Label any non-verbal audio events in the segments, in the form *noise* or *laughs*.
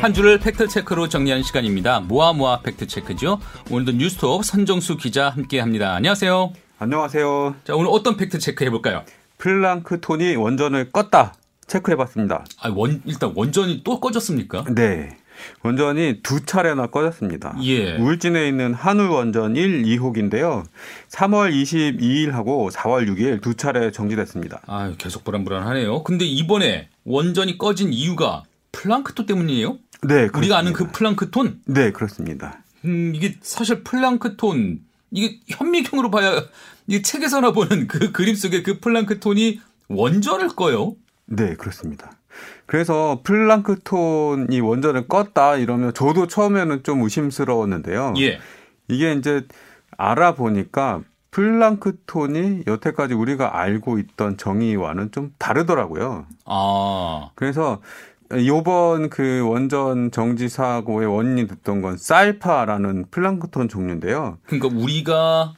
한 주를 팩트체크로 정리하는 시간입니다. 모아모아 팩트체크죠. 오늘도 뉴스톱 선정수 기자 함께합니다. 안녕하세요. 안녕하세요. 자 오늘 어떤 팩트체크 해볼까요? 플랑크톤이 원전을 껐다 체크해봤습니다. 아, 원, 일단 원전이 또 꺼졌습니까? 네. 원전이 두 차례나 꺼졌습니다. 예. 울진에 있는 한울 원전 1, 2호기인데요. 3월 22일하고 4월 6일 두 차례 정지됐습니다. 아, 계속 불안불안하네요. 근데 이번에 원전이 꺼진 이유가 플랑크톤 때문이에요? 네, 우리가 그렇습니다. 아는 그 플랑크톤? 네, 그렇습니다. 음, 이게 사실 플랑크톤 이게 현미경으로 봐야 이 책에서나 보는 그 그림 속의 그 플랑크톤이 원전을 꺼요. 네, 그렇습니다. 그래서 플랑크톤이 원전을 껐다 이러면 저도 처음에는 좀 의심스러웠는데요. 예. 이게 이제 알아보니까 플랑크톤이 여태까지 우리가 알고 있던 정의와는 좀 다르더라고요. 아, 그래서 요번 그 원전 정지 사고의 원인이 됐던 건 쌀파라는 플랑크톤 종류인데요. 그러니까 우리가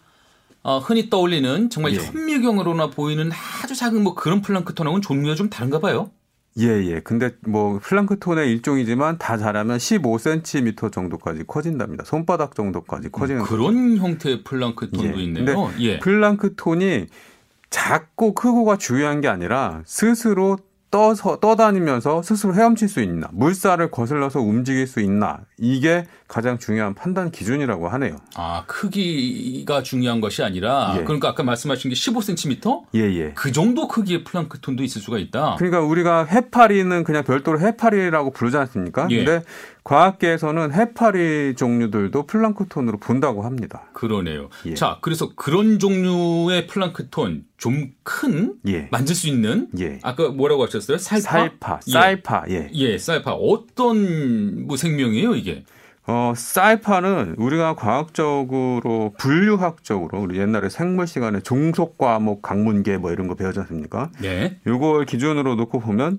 어, 흔히 떠올리는 정말 예. 현미경으로나 보이는 아주 작은 뭐 그런 플랑크톤하고는 종류가 좀 다른가 봐요. 예, 예. 근데 뭐 플랑크톤의 일종이지만 다 자라면 15cm 정도까지 커진답니다. 손바닥 정도까지 커지는 그런 형태의 플랑크톤도 예. 있네요. 예. 플랑크톤이 작고 크고가 중요한 게 아니라 스스로 떠서 떠다니면서 스스로 헤엄칠 수 있나, 물살을 거슬러서 움직일 수 있나 이게 가장 중요한 판단 기준이라고 하네요. 아, 크기가 중요한 것이 아니라 예. 그러니까 아까 말씀하신 게 15cm? 예, 예. 그 정도 크기의 플랑크톤도 있을 수가 있다. 그러니까 우리가 해파리는 그냥 별도로 해파리라고 부르지 않습니까? 예. 근데 과학계에서는 해파리 종류들도 플랑크톤으로 본다고 합니다. 그러네요. 예. 자, 그래서 그런 종류의 플랑크톤 좀큰 예. 만질 수 있는 예. 아까 뭐라고 하셨어요? 살파? 살파, 예. 쌀파, 예. 예, 쌀파. 어떤 뭐 생명이에요, 이게? 어, 쌀파는 우리가 과학적으로 분류학적으로 우리 옛날에 생물 시간에 종속 과목 강문계 뭐 이런 거 배우지 않습니까? 네. 요걸 기준으로 놓고 보면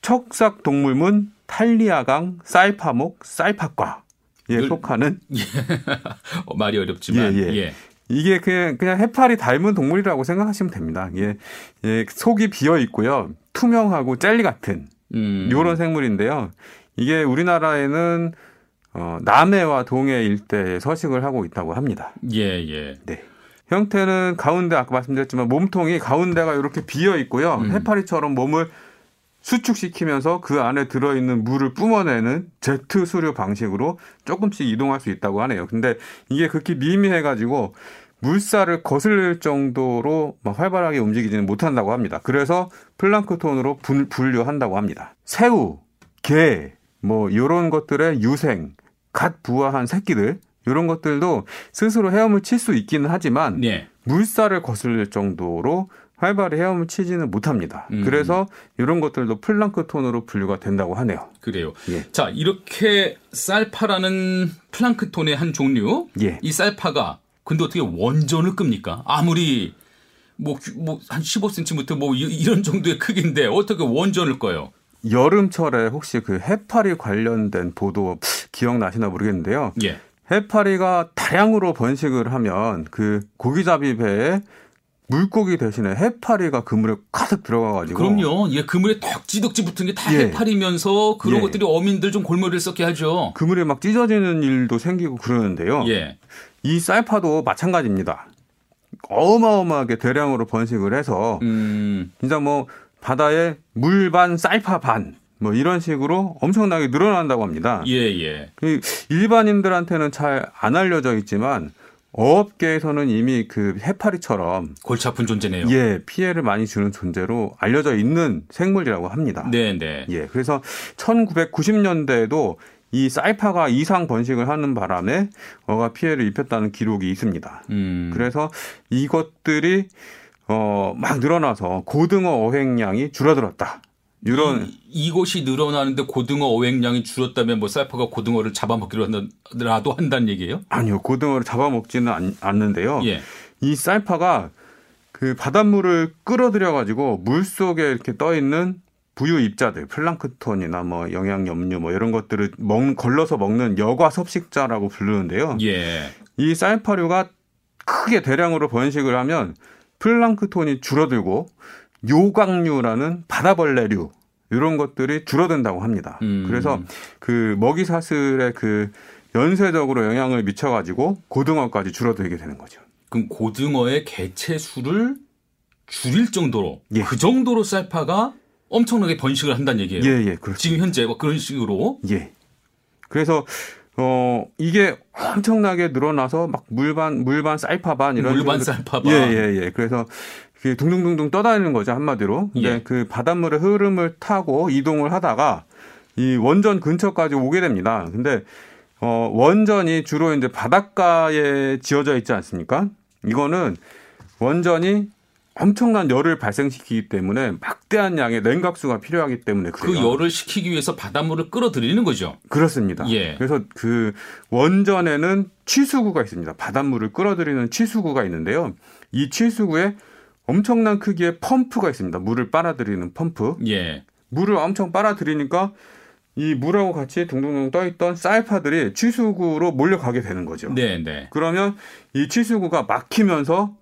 척삭 동물문 탈리아강 쌀파목 쌀파과에 늘- 속하는 *laughs* 어, 말이 어렵지만 예, 예. 이게 그냥 그냥 해파리 닮은 동물이라고 생각하시면 됩니다. 예, 예 속이 비어 있고요, 투명하고 젤리 같은 음. 요런 생물인데요. 이게 우리나라에는 어, 남해와 동해 일대에 서식을 하고 있다고 합니다. 예, 예. 네. 형태는 가운데 아까 말씀드렸지만 몸통이 가운데가 이렇게 비어 있고요. 음. 해파리처럼 몸을 수축시키면서 그 안에 들어있는 물을 뿜어내는 제트 수류 방식으로 조금씩 이동할 수 있다고 하네요. 근데 이게 극히 미미해가지고 물살을 거슬릴 정도로 막 활발하게 움직이지는 못한다고 합니다. 그래서 플랑크톤으로 분, 분류한다고 합니다. 새우, 게, 뭐 이런 것들의 유생, 갓 부화한 새끼들 이런 것들도 스스로 헤엄을 칠 수 있기는 하지만 네. 물살을 거슬릴 정도로 활발히 헤엄을 치지는 못합니다. 음. 그래서 이런 것들도 플랑크톤으로 분류가 된다고 하네요. 그래요. 예. 자, 이렇게 쌀파라는 플랑크톤의 한 종류. 예. 이 쌀파가 근데 어떻게 원전을 끕니까? 아무리 뭐 뭐한 15cm부터 뭐 이- 이런 정도의 크기인데 어떻게 원전을 꺼요? 여름철에 혹시 그 해파리 관련된 보도 기억나시나 모르겠는데요. 예. 해파리가 다량으로 번식을 하면 그 고기잡이 배에 물고기 대신에 해파리가 그물에 가득 들어가가지고 그럼요. 예, 그물에 덕지덕지 붙은 게다 예. 해파리면서 그런 예. 것들이 어민들 좀 골머리를 썩게 하죠. 그물이 막 찢어지는 일도 생기고 그러는데요. 예. 이 쌀파도 마찬가지입니다. 어마어마하게 대량으로 번식을 해서 음, 진짜 뭐 바다에 물 반 쌀파 반 뭐 이런 식으로 엄청나게 늘어난다고 합니다. 예, 예. 그 일반인들한테는 잘 안 알려져 있지만 어업계에서는 이미 그 해파리처럼 골치 아픈 존재네요. 예 피해를 많이 주는 존재로 알려져 있는 생물이라고 합니다. 네, 네. 예 그래서 1990년대에도 이 쌀파가 이상 번식을 하는 바람에 어가 피해를 입혔다는 기록이 있습니다. 음. 그래서 이것들이 어, 막 늘어나서 고등어 어획량이 줄어들었다. 이런 이, 이곳이 늘어나는데 고등어 어획량이 줄었다면 뭐 쌀파가 고등어를 잡아먹기로 하더라도 한다는 얘기예요? 아니요 고등어를 잡아먹지는 않, 않는데요. 예. 이 쌀파가 그 바닷물을 끌어들여 가지고 물 속에 이렇게 떠 있는 부유 입자들, 플랑크톤이나 뭐 영양 염류 뭐 이런 것들을 먹 걸러서 먹는 여과 섭식자라고 부르는데요. 예. 이 쌀파류가 크게 대량으로 번식을 하면 플랑크톤이 줄어들고 요강류라는 바다벌레류 이런 것들이 줄어든다고 합니다. 음. 그래서 그 먹이 사슬에 그 연쇄적으로 영향을 미쳐가지고 고등어까지 줄어들게 되는 거죠. 그럼 고등어의 개체 수를 줄일 정도로 예. 그 정도로 쌀파가 엄청나게 번식을 한다는 얘기예요. 예, 예, 그렇죠. 지금 현재 뭐 그런 식으로 예. 그래서 어 이게 엄청나게 늘어나서 막 물반 물반 쌀파반 이런 물반 쌀파반. 예, 예, 예. 그래서 그 둥둥둥둥 떠다니는 거죠 한마디로. 근데 예. 그 바닷물의 흐름을 타고 이동을 하다가 이 원전 근처까지 오게 됩니다. 근데 어 원전이 주로 이제 바닷가에 지어져 있지 않습니까? 이거는 원전이 엄청난 열을 발생시키기 때문에 막대한 양의 냉각수가 필요하기 때문에 그 그래요. 열을 식히기 위해서 바닷물을 끌어들이는 거죠. 그렇습니다. 예. 그래서 그 원전에는 취수구가 있습니다. 바닷물을 끌어들이는 취수구가 있는데요. 이 취수구에 엄청난 크기의 펌프가 있습니다. 물을 빨아들이는 펌프. 예. 물을 엄청 빨아들이니까 이 물하고 같이 둥둥둥 떠있던 쌀파들이 취수구로 몰려가게 되는 거죠. 네, 네. 그러면 이 취수구가 막히면서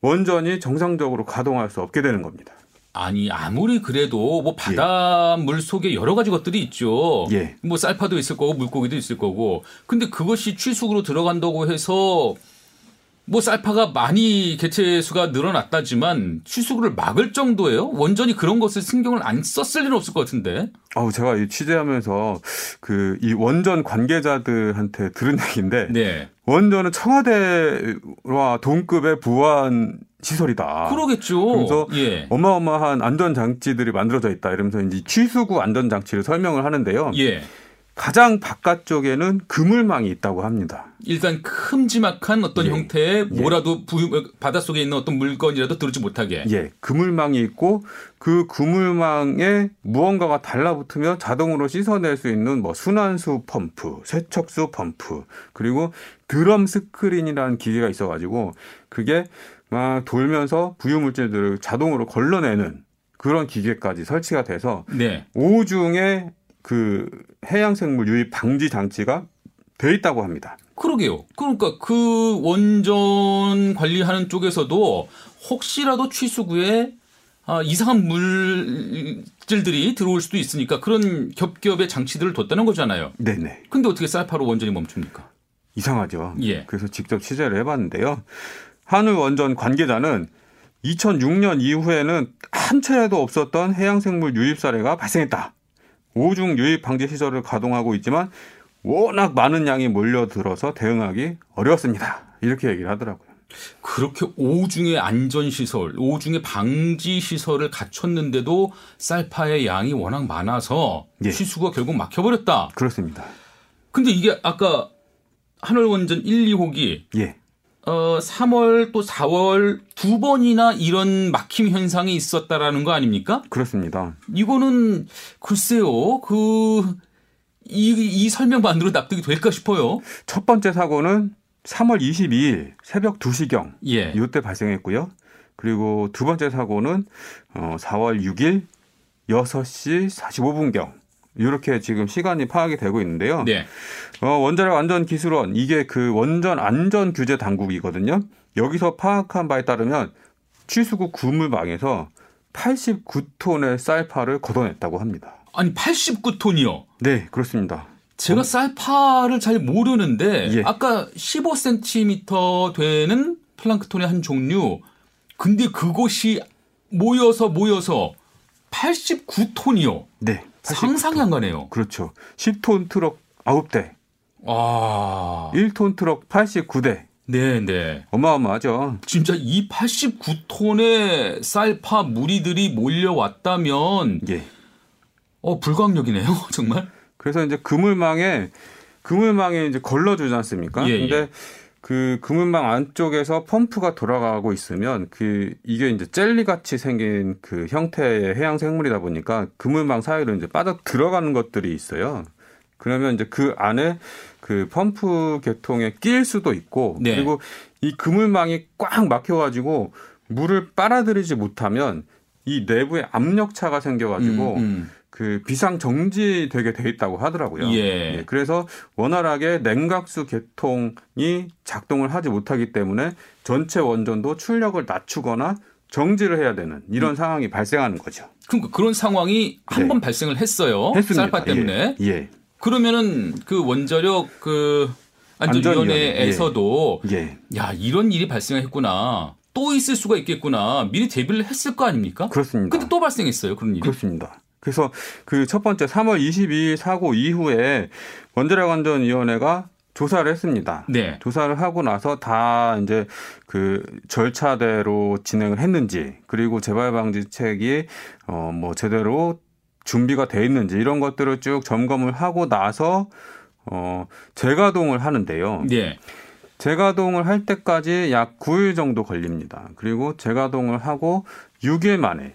원전이 정상적으로 가동할 수 없게 되는 겁니다. 아니 아무리 그래도 뭐 바닷물 속에 여러 가지 것들이 있죠. 예. 뭐 쌀파도 있을 거고 물고기도 있을 거고. 근데 그것이 취숙으로 들어간다고 해서 뭐 쌀파가 많이 개체 수가 늘어났다지만 취숙을 막을 정도예요. 원전이 그런 것을 신경을 안 썼을 리는 없을 것 같은데. 아우 제가 이 취재하면서 그 이 원전 관계자들한테 들은 얘기인데 네. 원전은 청와대와 동급의 보안 시설이다. 그러겠죠. 그래서 예. 어마어마한 안전 장치들이 만들어져 있다. 이러면서 이제 취수구 안전 장치를 설명을 하는데요. 예. 가장 바깥쪽에는 그물망이 있다고 합니다. 일단 큼지막한 어떤 예. 형태의 뭐라도 부, 바닷속에 있는 어떤 물건이라도 들어오지 못하게. 예, 그물망이 있고 그 그물망에 무언가가 달라붙으면 자동으로 씻어낼 수 있는 뭐 순환수 펌프, 세척수 펌프, 그리고 드럼 스크린이라는 기계가 있어 가지고 그게 막 돌면서 부유물질들을 자동으로 걸러내는 그런 기계까지 설치가 돼서 네. 오중에 그 해양 생물 유입 방지 장치가 돼 있다고 합니다. 그러게요. 그러니까 그 원전 관리하는 쪽에서도 혹시라도 취수구에 아, 이상한 물질들이 들어올 수도 있으니까 그런 겹겹의 장치들을 뒀다는 거잖아요. 네네. 근데 어떻게 쌀파로 원전이 멈춥니까? 이상하죠. 예. 그래서 직접 취재를 해봤는데요. 한울 원전 관계자는 2006년 이후에는 한 차례도 없었던 해양생물 유입 사례가 발생했다. 오중 유입 방지 시설을 가동하고 있지만 워낙 많은 양이 몰려들어서 대응하기 어려웠습니다. 이렇게 얘기를 하더라고요. 그렇게 오중의 안전시설, 오중의 방지시설을 갖췄는데도 쌀파의 양이 워낙 많아서 예. 취수가 결국 막혀버렸다. 그렇습니다. 근데 이게 아까 한월원전 1, 2호기 예. 어, 3월 또 4월 두 번이나 이런 막힘 현상이 있었다라는 거 아닙니까? 그렇습니다. 이거는 글쎄요, 그, 이, 이 설명만으로 납득이 될까 싶어요. 첫 번째 사고는 3월 22일 새벽 2시경 예. 이때 발생했고요. 그리고 두 번째 사고는 어 4월 6일 6시 45분경 이렇게 지금 시간이 파악이 되고 있는데요. 네. 어, 원자력 안전 기술원 이게 그 원전 안전 규제 당국이거든요. 여기서 파악한 바에 따르면 취수구 구물망에서 89톤의 쌀파를 걷어냈다고 합니다. 아니, 89톤이요. 네, 그렇습니다. 제가 쌀파를 잘 모르는데, 예. 아까 15cm 되는 플랑크톤의 한 종류, 근데 그것이 모여서 모여서 89톤이요. 네. 89 상상이 안 가네요. 그렇죠. 10톤 트럭 9대, 아. 1톤 트럭 89대. 네 네. 어마어마하죠. 진짜 이 89톤의 쌀파 무리들이 몰려왔다면, 예. 어, 불광력이네요, *laughs* 정말. 그래서 이제 그물망에 그물망에 이제 걸러 주지 않습니까? 예, 근데 예. 그 그물망 안쪽에서 펌프가 돌아가고 있으면 그 이게 이제 젤리 같이 생긴 그 형태의 해양 생물이다 보니까 그물망 사이로 이제 빠져 들어가는 것들이 있어요. 그러면 이제 그 안에 그 펌프 계통에 낄 수도 있고 네. 그리고 이 그물망이 꽉 막혀가지고 물을 빨아들이지 못하면 이 내부에 압력차가 생겨가지고 음, 음. 그 비상 정지되게 돼 있다고 하더라고요. 예. 그래서 원활하게 냉각수 계통이 작동을 하지 못하기 때문에 전체 원전도 출력을 낮추거나 정지를 해야 되는 이런 음. 상황이 발생하는 거죠. 그러니까 그런 상황이 한번 네. 발생을 했어요. 했습니다. 쌀파 때문에. 예. 예. 그러면은 그 원자력 그 안전위원회에서도 예. 예. 야 이런 일이 발생했구나. 또 있을 수가 있겠구나. 미리 대비를 했을 거 아닙니까? 그렇습니다. 근데 또 발생했어요. 그런 일이. 그렇습니다. 그래서 그 첫 번째 3월 22일 사고 이후에 원자력 안전위원회가 조사를 했습니다. 네. 조사를 하고 나서 다 이제 그 절차대로 진행을 했는지 그리고 재발 방지책이 어 뭐 제대로 준비가 돼 있는지 이런 것들을 쭉 점검을 하고 나서 어 재가동을 하는데요. 네. 재가동을 할 때까지 약 9일 정도 걸립니다. 그리고 재가동을 하고 6일 만에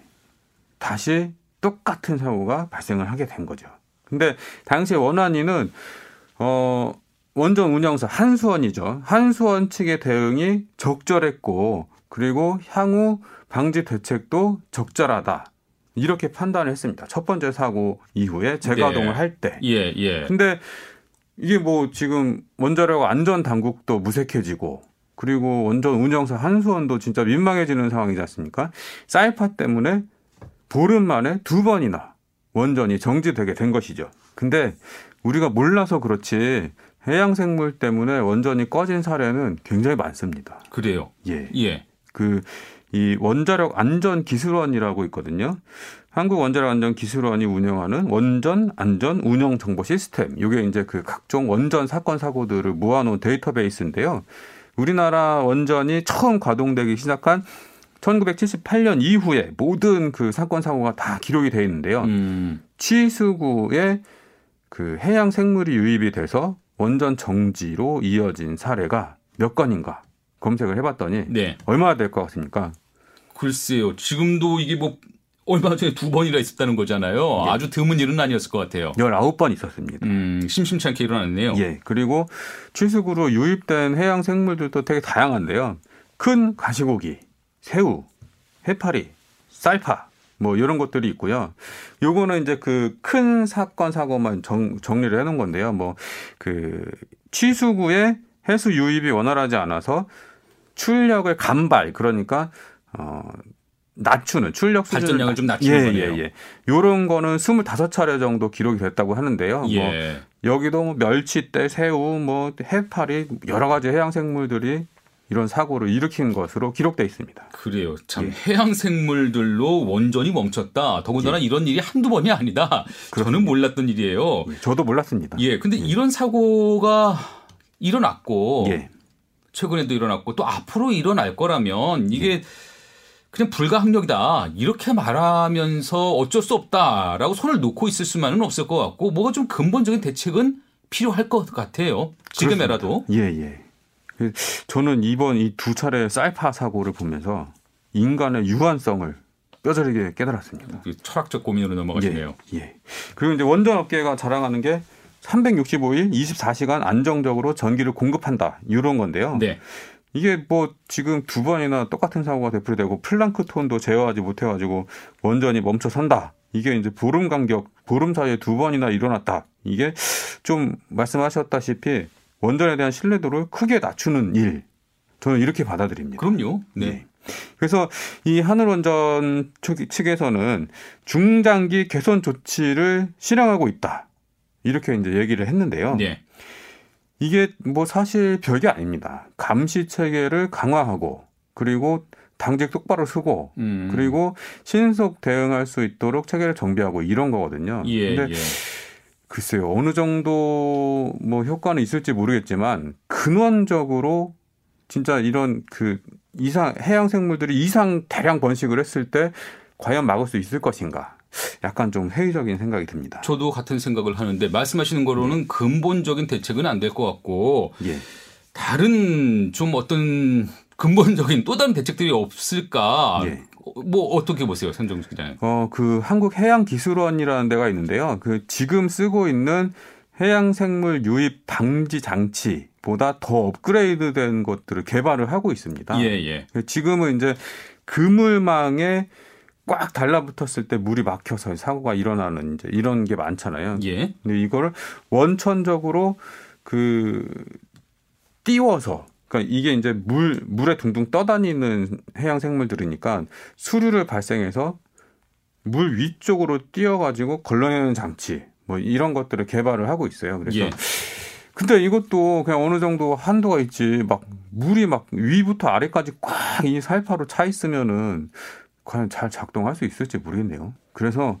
다시 똑같은 사고가 발생을 하게 된 거죠. 근데 당시 원안위는 어 원전 운영사 한수원이죠. 한수원 측의 대응이 적절했고 그리고 향후 방지 대책도 적절하다. 이렇게 판단을 했습니다. 첫 번째 사고 이후에 재가동을 네. 할 때. 예, 예. 근데 이게 뭐 지금 원자력 안전 당국도 무색해지고 그리고 원전 운영사 한수원도 진짜 민망해지는 상황이지 않습니까? 쌀파 때문에 보름 만에 두 번이나 원전이 정지되게 된 것이죠. 근데 우리가 몰라서 그렇지 해양 생물 때문에 원전이 꺼진 사례는 굉장히 많습니다. 그래요? 예. 예. 그, 이 원자력 안전 기술원이라고 있거든요. 한국 원자력 안전 기술원이 운영하는 원전 안전 운영 정보 시스템. 이게 이제 그 각종 원전 사건 사고들을 모아놓은 데이터베이스인데요. 우리나라 원전이 처음 가동되기 시작한 1978년 이후에 모든 그 사건 사고가 다 기록이 돼 있는데요. 음. 치수구에 그 해양 생물이 유입이 돼서 원전 정지로 이어진 사례가 몇 건인가 검색을 해봤더니 네. 얼마나 될 것 같습니까? 글쎄요. 지금도 이게 뭐 얼마 전에 두 번이나 있었다는 거잖아요. 예. 아주 드문 일은 아니었을 것 같아요. 19번 있었습니다. 음, 심심치 않게 일어났네요. 예. 그리고 취수구로 유입된 해양 생물들도 되게 다양한데요. 큰 가시고기, 새우, 해파리, 쌀파 뭐 이런 것들이 있고요. 요거는 이제 그 큰 사건 사고만 정, 정리를 해 놓은 건데요. 뭐 그 취수구에 해수 유입이 원활하지 않아서 출력을 감발 그러니까 어 낮추는 출력 발전량을 좀 낮추는 예, 거네요. 예, 예. 요런 거는 25차례 정도 기록이 됐다고 하는데요. 뭐 예. 뭐 여기도 뭐 멸치대, 새우, 뭐 해파리 여러 가지 해양 생물들이 이런 사고를 일으킨 것으로 기록돼 있습니다. 그래요. 참 예. 해양 생물들로 원전이 멈췄다. 더군다나 예. 이런 일이 한두 번이 아니다. 그렇습니다. 저는 몰랐던 일이에요. 예, 저도 몰랐습니다. 예. 근데 예. 이런 사고가 일어났고 예. 최근에도 일어났고 또 앞으로 일어날 거라면 이게 예. 그냥 불가항력이다. 이렇게 말하면서 어쩔 수 없다라고 손을 놓고 있을 수만은 없을 것 같고 뭐가 좀 근본적인 대책은 필요할 것 같아요. 지금에라도. 예, 예. 그 저는 이번 이 두 차례 쌀파 사고를 보면서 인간의 유한성을 뼈저리게 깨달았습니다. 그 철학적 고민으로 넘어가시네요. 예, 예. 그리고 이제 원전 업계가 자랑하는 게 365일 24시간 안정적으로 전기를 공급한다 이런 건데요. 네. 이게 뭐 지금 두 번이나 똑같은 사고가 되풀이되고 플랑크톤도 제어하지 못해가지고 원전이 멈춰 선다. 이게 이제 보름 간격, 보름 사이에 두 번이나 일어났다. 이게 좀 말씀하셨다시피 원전에 대한 신뢰도를 크게 낮추는 일. 저는 이렇게 받아들입니다. 그럼요. 네. 네. 그래서 이 하늘원전 측에서는 중장기 개선 조치를 실행하고 있다. 이렇게 이제 얘기를 했는데요. 네. 이게 뭐 사실 별게 아닙니다. 감시 체계를 강화하고 그리고 당직 똑바로 쓰고 음. 그리고 신속 대응할 수 있도록 체계를 정비하고 이런 거거든요. 예, 근데 예. 글쎄요 어느 정도 뭐 효과는 있을지 모르겠지만 근원적으로 진짜 이런 그 이상 해양 생물들이 이상 대량 번식을 했을 때 과연 막을 수 있을 것인가? 약간 좀 회의적인 생각이 듭니다. 저도 같은 생각을 하는데 말씀하시는 거로는 네. 근본적인 대책은 안 될 것 같고 예. 다른 좀 어떤 근본적인 또 다른 대책들이 없을까? 예. 뭐 어떻게 보세요, 선정수 기자님? 어, 그 한국해양기술원이라는 데가 있는데요. 그 지금 쓰고 있는 해양생물 유입 방지 장치 보다 더 업그레이드된 것들을 개발을 하고 있습니다. 예, 예. 지금은 이제 그물망에 꽉 달라붙었을 때 물이 막혀서 사고가 일어나는 이제 이런 게 많잖아요. 예. 근데 이거를 원천적으로 그 띄워서 그러니까 이게 이제 물 물에 둥둥 떠다니는 해양 생물들이니까 수류를 발생해서 물 위쪽으로 뛰어가지고 걸러내는 장치 뭐 이런 것들을 개발을 하고 있어요. 그래서 예. 근데 이것도 그냥 어느 정도 한도가 있지 막 물이 막 위부터 아래까지 꽉 이 살파로 차 있으면은 과연 잘 작동할 수 있을지 모르겠네요. 그래서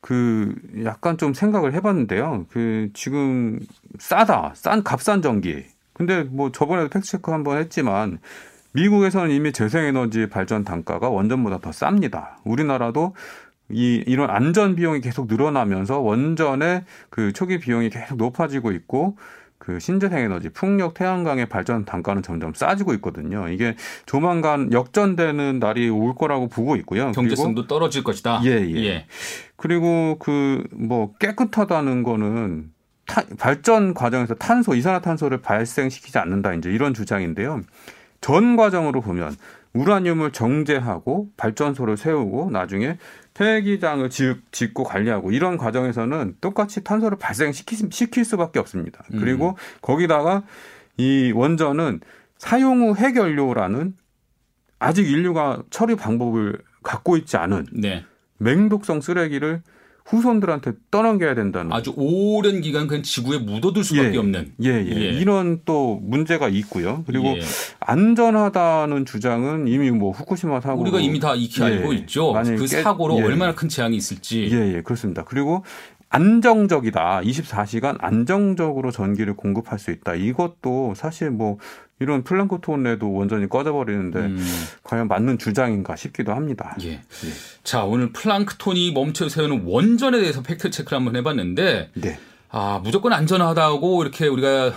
그 약간 좀 생각을 해봤는데요. 그 지금 싸다, 싼 값싼 전기. 근데 뭐 저번에도 팩트 체크 한번 했지만 미국에서는 이미 재생에너지 발전 단가가 원전보다 더 쌉니다. 우리나라도 이 이런 안전 비용이 계속 늘어나면서 원전의 그 초기 비용이 계속 높아지고 있고 그 신재생 에너지 풍력 태양광의 발전 단가는 점점 싸지고 있거든요. 이게 조만간 역전되는 날이 올 거라고 보고 있고요. 경제성도 떨어질 것이다. 예, 예. 그리고 그 뭐 깨끗하다는 거는 타, 발전 과정에서 탄소, 이산화탄소를 발생시키지 않는다. 이제 이런 주장인데요. 전 과정으로 보면 우라늄을 정제하고 발전소를 세우고 나중에 폐기장을 짓고 관리하고 이런 과정에서는 똑같이 탄소를 발생시킬 시킬 수밖에 없습니다. 그리고 음. 거기다가 이 원전은 사용 후 핵연료라는 아직 인류가 처리 방법을 갖고 있지 않은 네. 맹독성 쓰레기를 후손들한테 떠넘겨야 된다는 아주 오랜 기간 그냥 지구에 묻어둘 수밖에 예, 없는 예, 예, 예, 이런 또 문제가 있고요. 그리고 예. 안전하다는 주장은 이미 뭐 후쿠시마 사고 우리가 이미 다 익히 예, 알고 있죠. 그 사고로 예. 얼마나 큰 재앙이 있을지. 예, 예, 그렇습니다. 그리고 안정적이다. 24시간 안정적으로 전기를 공급할 수 있다. 이것도 사실 뭐 이런 플랑크톤에도 원전이 꺼져버리는데 음. 과연 맞는 주장인가 싶기도 합니다. 예. 예. 자 오늘 플랑크톤이 멈춰 세우는 원전에 대해서 팩트 체크를 한번 해봤는데 네. 아 무조건 안전하다고 이렇게 우리가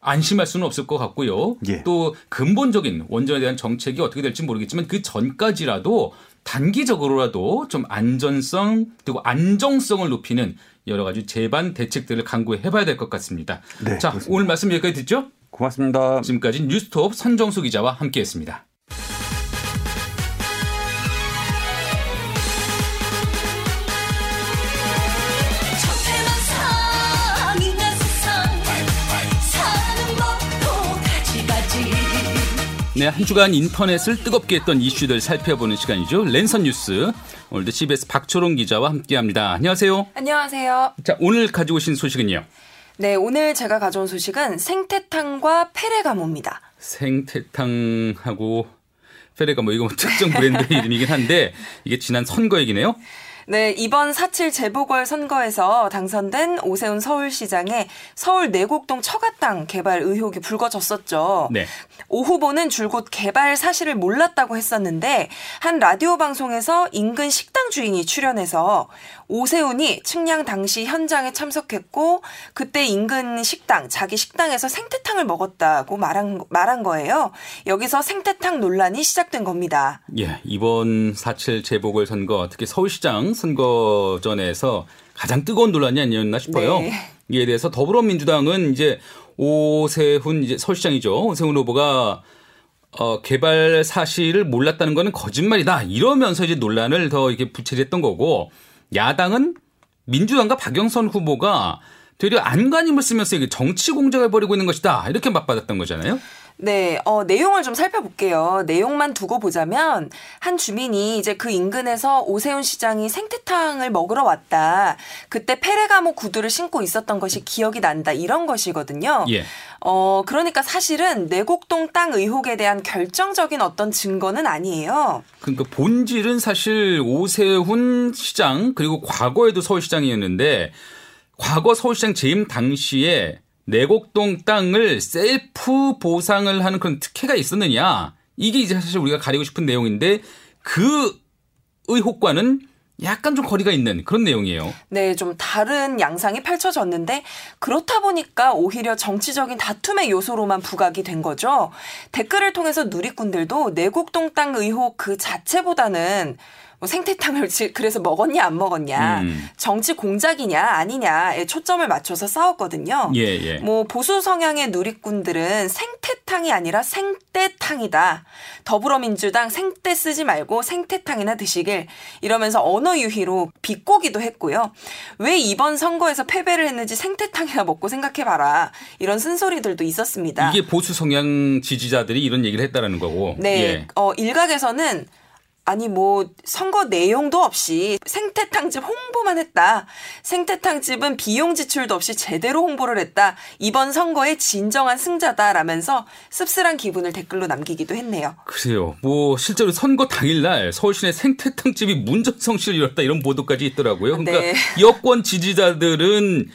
안심할 수는 없을 것 같고요. 예. 또 근본적인 원전에 대한 정책이 어떻게 될지 모르겠지만 그 전까지라도 단기적으로라도 좀 안전성 그리고 안정성을 높이는 여러 가지 제반 대책들을 강구해 봐야 될 것 같습니다. 네, 자, 그렇습니다. 오늘 말씀 여기까지 듣죠? 고맙습니다. 지금까지 뉴스톱 선정수 기자와 함께했습니다. 네, 한 주간 인터넷을 뜨겁게 했던 이슈들 살펴보는 시간이죠. 랜선 뉴스. 오늘도 CBS 박초롱 기자와 함께합니다. 안녕하세요. 안녕하세요. 자, 오늘 가지고 오신 소식은요. 네, 오늘 제가 가져온 소식은 생태탕과 페레가모입니다. 생태탕하고 페레가모 이거 뭐 특정 브랜드 *laughs* 이름이긴 한데 이게 지난 선거 얘기네요. 네, 이번 4.7 재보궐 선거에서 당선된 오세훈 서울시장의 서울 내곡동 처가 땅 개발 의혹이 불거졌었죠. 네. 오 후보는 줄곧 개발 사실을 몰랐다고 했었는데 한 라디오 방송에서 인근 식당 주인이 출연해서 오세훈이 측량 당시 현장에 참석했고 그때 인근 식당 자기 식당에서 생태탕을 먹었다고 말한 말한 거예요. 여기서 생태탕 논란이 시작된 겁니다. 예, 이번 4.7 재보궐 선거 특히 서울시장 선거전에서 가장 뜨거운 논란이 아니었나 싶어요. 네. 이에 대해서 더불어민주당은 이제 오세훈 이제 서울시장이죠. 오세훈 후보가 어, 개발 사실을 몰랐다는 거는 거짓말이다. 이러면서 이제 논란을 더 이렇게 부채질했던 거고 야당은 민주당과 박영선 후보가 되려 안간힘을 쓰면서 이게 정치 공작을 벌이고 있는 것이다. 이렇게 맞받았던 거잖아요. 네, 어, 내용을 좀 살펴볼게요. 내용만 두고 보자면 한 주민이 이제 그 인근에서 오세훈 시장이 생태탕을 먹으러 왔다. 그때 페레가모 구두를 신고 있었던 것이 기억이 난다. 이런 것이거든요. 예. 어, 그러니까 사실은 내곡동 땅 의혹에 대한 결정적인 어떤 증거는 아니에요. 그러니까 본질은 사실 오세훈 시장 그리고 과거에도 서울시장이었는데 과거 서울시장 재임 당시에 내곡동 땅을 셀프 보상을 하는 그런 특혜가 있었느냐. 이게 이제 사실 우리가 가리고 싶은 내용인데 그 의혹과는 약간 좀 거리가 있는 그런 내용이에요. 네, 좀 다른 양상이 펼쳐졌는데 그렇다 보니까 오히려 정치적인 다툼의 요소로만 부각이 된 거죠. 댓글을 통해서 누리꾼들도 내곡동 땅 의혹 그 자체보다는 뭐 생태탕을 그래서 먹었냐 안 먹었냐, 음. 정치 공작이냐 아니냐에 초점을 맞춰서 싸웠거든요. 예, 예. 뭐 보수 성향의 누리꾼들은 생태탕이 아니라 생떼탕이다. 더불어민주당 생떼 쓰지 말고 생태탕이나 드시길 이러면서 언어 유희로 비꼬기도 했고요. 왜 이번 선거에서 패배를 했는지 생태탕이나 먹고 생각해봐라 이런 쓴소리들도 있었습니다. 이게 보수 성향 지지자들이 이런 얘기를 했다라는 거고. 네, 예. 어, 일각에서는 아니 뭐 선거 내용도 없이 생태탕집 홍보만 했다. 생태탕집은 비용 지출도 없이 제대로 홍보를 했다. 이번 선거의 진정한 승자다라면서 씁쓸한 기분을 댓글로 남기기도 했네요. 그래요. 뭐 실제로 선거 당일날 서울 시내 생태탕집이 문전성시를 이뤘다 이런 보도까지 있더라고요. 그러니까 네. 여권 지지자들은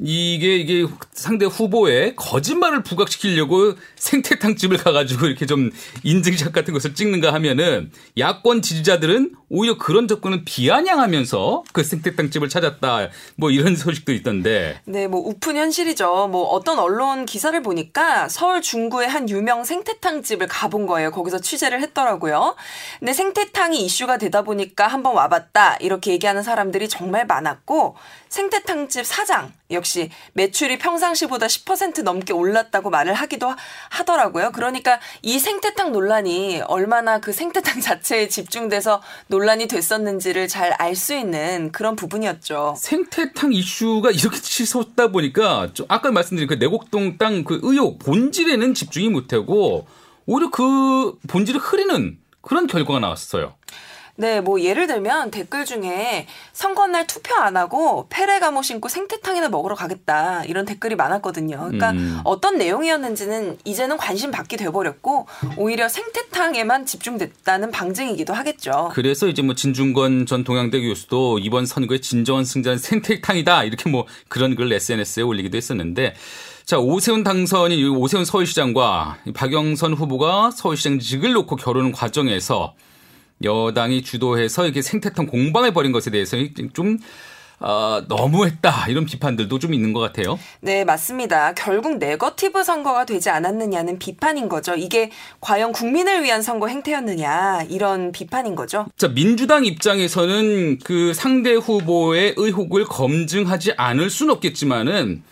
이게 이게 상대 후보에 거짓말을 부각시키려고 생태탕 집을 가가지고 이렇게 좀 인증샷 같은 것을 찍는가 하면은 야권 지지자들은 오히려 그런 접근을 비아냥하면서 그 생태탕 집을 찾았다 뭐 이런 *laughs* 소식도 있던데. 네, 뭐 우픈 현실이죠. 뭐 어떤 언론 기사를 보니까 서울 중구의 한 유명 생태탕 집을 가본 거예요. 거기서 취재를 했더라고요. 근데 생태탕이 이슈가 되다 보니까 한번 와봤다 이렇게 얘기하는 사람들이 정말 많았고 생태탕집 사장 역시 매출이 평상시보다 10% 넘게 올랐다고 말을 하기도 하더라고요. 그러니까 이 생태탕 논란이 얼마나 그 생태탕 *laughs* 자체에 집중돼서 논란이 됐었는지를 잘 알 수 있는 그런 부분이었죠. 생태탕 이슈가 이렇게 치솟다 보니까 아까 말씀드린 그 내곡동 땅 그 의혹 본질에는 집중이 못하고 오히려 그 본질을 흐리는 그런 결과가 나왔어요. 네, 뭐 예를 들면 댓글 중에 선거날 투표 안 하고 페레가모 신고 생태탕이나 먹으러 가겠다 이런 댓글이 많았거든요. 그러니까 음. 어떤 내용이었는지는 이제는 관심 받게 돼버렸고 오히려 생태탕에만 집중됐다는 방증이기도 하겠죠. 그래서 이제 뭐 진중권 전 동양대 교수도 이번 선거의 진정한 승자는 생태탕이다 이렇게 뭐 그런 글 SNS에 올리기도 했었는데 자, 오세훈 당선인, 오세훈 서울시장과 박영선 후보가 서울시장직을 놓고 결혼 과정에서 여당이 주도해서 이렇게 생태탕 공방을 벌인 것에 대해서 좀 어, 너무했다 이런 비판들도 좀 있는 것 같아요. 네, 맞습니다. 결국 네거티브 선거가 되지 않았느냐는 비판인 거죠. 이게 과연 국민을 위한 선거 행태였느냐 이런 비판인 거죠. 자, 민주당 입장에서는 그 상대 후보의 의혹을 검증하지 않을 수는 없겠지만은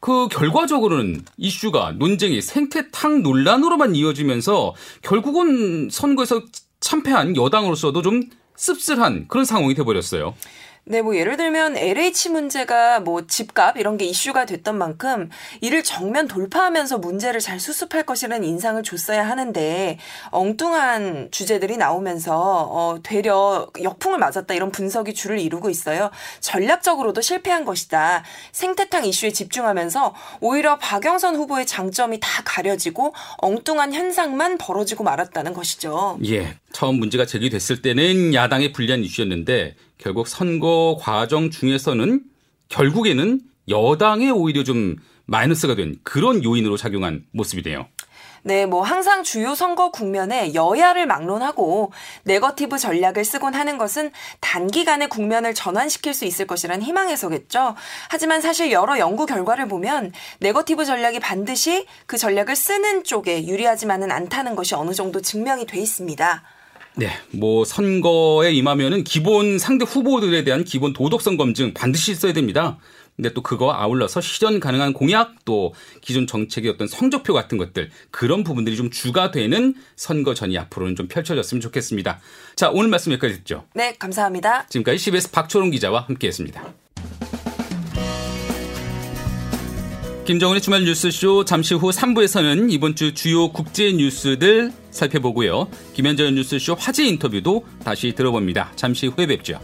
그 결과적으로는 이슈가 논쟁이 생태탕 논란으로만 이어지면서 결국은 선거에서 참패한 여당으로서도 좀 씁쓸한 그런 상황이 돼버렸어요. 네, 뭐 예를 들면 LH 문제가 뭐 집값 이런 게 이슈가 됐던 만큼 이를 정면 돌파하면서 문제를 잘 수습할 것이라는 인상을 줬어야 하는데 엉뚱한 주제들이 나오면서 어 되려 역풍을 맞았다 이런 분석이 줄을 이루고 있어요. 전략적으로도 실패한 것이다. 생태탕 이슈에 집중하면서 오히려 박영선 후보의 장점이 다 가려지고 엉뚱한 현상만 벌어지고 말았다는 것이죠. 예. 처음 문제가 제기됐을 때는 야당의 불리한 이슈였는데 결국 선거 과정 중에서는 결국에는 여당에 오히려 좀 마이너스가 된 그런 요인으로 작용한 모습이네요. 네, 뭐 항상 주요 선거 국면에 여야를 막론하고 네거티브 전략을 쓰곤 하는 것은 단기간에 국면을 전환시킬 수 있을 것이란 희망에서겠죠. 하지만 사실 여러 연구 결과를 보면 네거티브 전략이 반드시 그 전략을 쓰는 쪽에 유리하지만은 않다는 것이 어느 정도 증명이 돼 있습니다. 네, 뭐 선거에 임하면은 기본 상대 후보들에 대한 기본 도덕성 검증 반드시 있어야 됩니다. 근데 또 그거 아울러서 실현 가능한 공약 또 기존 정책의 어떤 성적표 같은 것들 그런 부분들이 좀 주가 되는 선거전이 앞으로는 좀 펼쳐졌으면 좋겠습니다. 자, 오늘 말씀 여기까지 듣죠. 네, 감사합니다. 지금까지 CBS 박초롱 기자와 함께했습니다. 김정은의 주말 뉴스쇼 잠시 후 3부에서는 이번 주 주요 국제 뉴스들 살펴보고요. 김현정 뉴스쇼 화제 인터뷰도 다시 들어봅니다. 잠시 후에 뵙죠.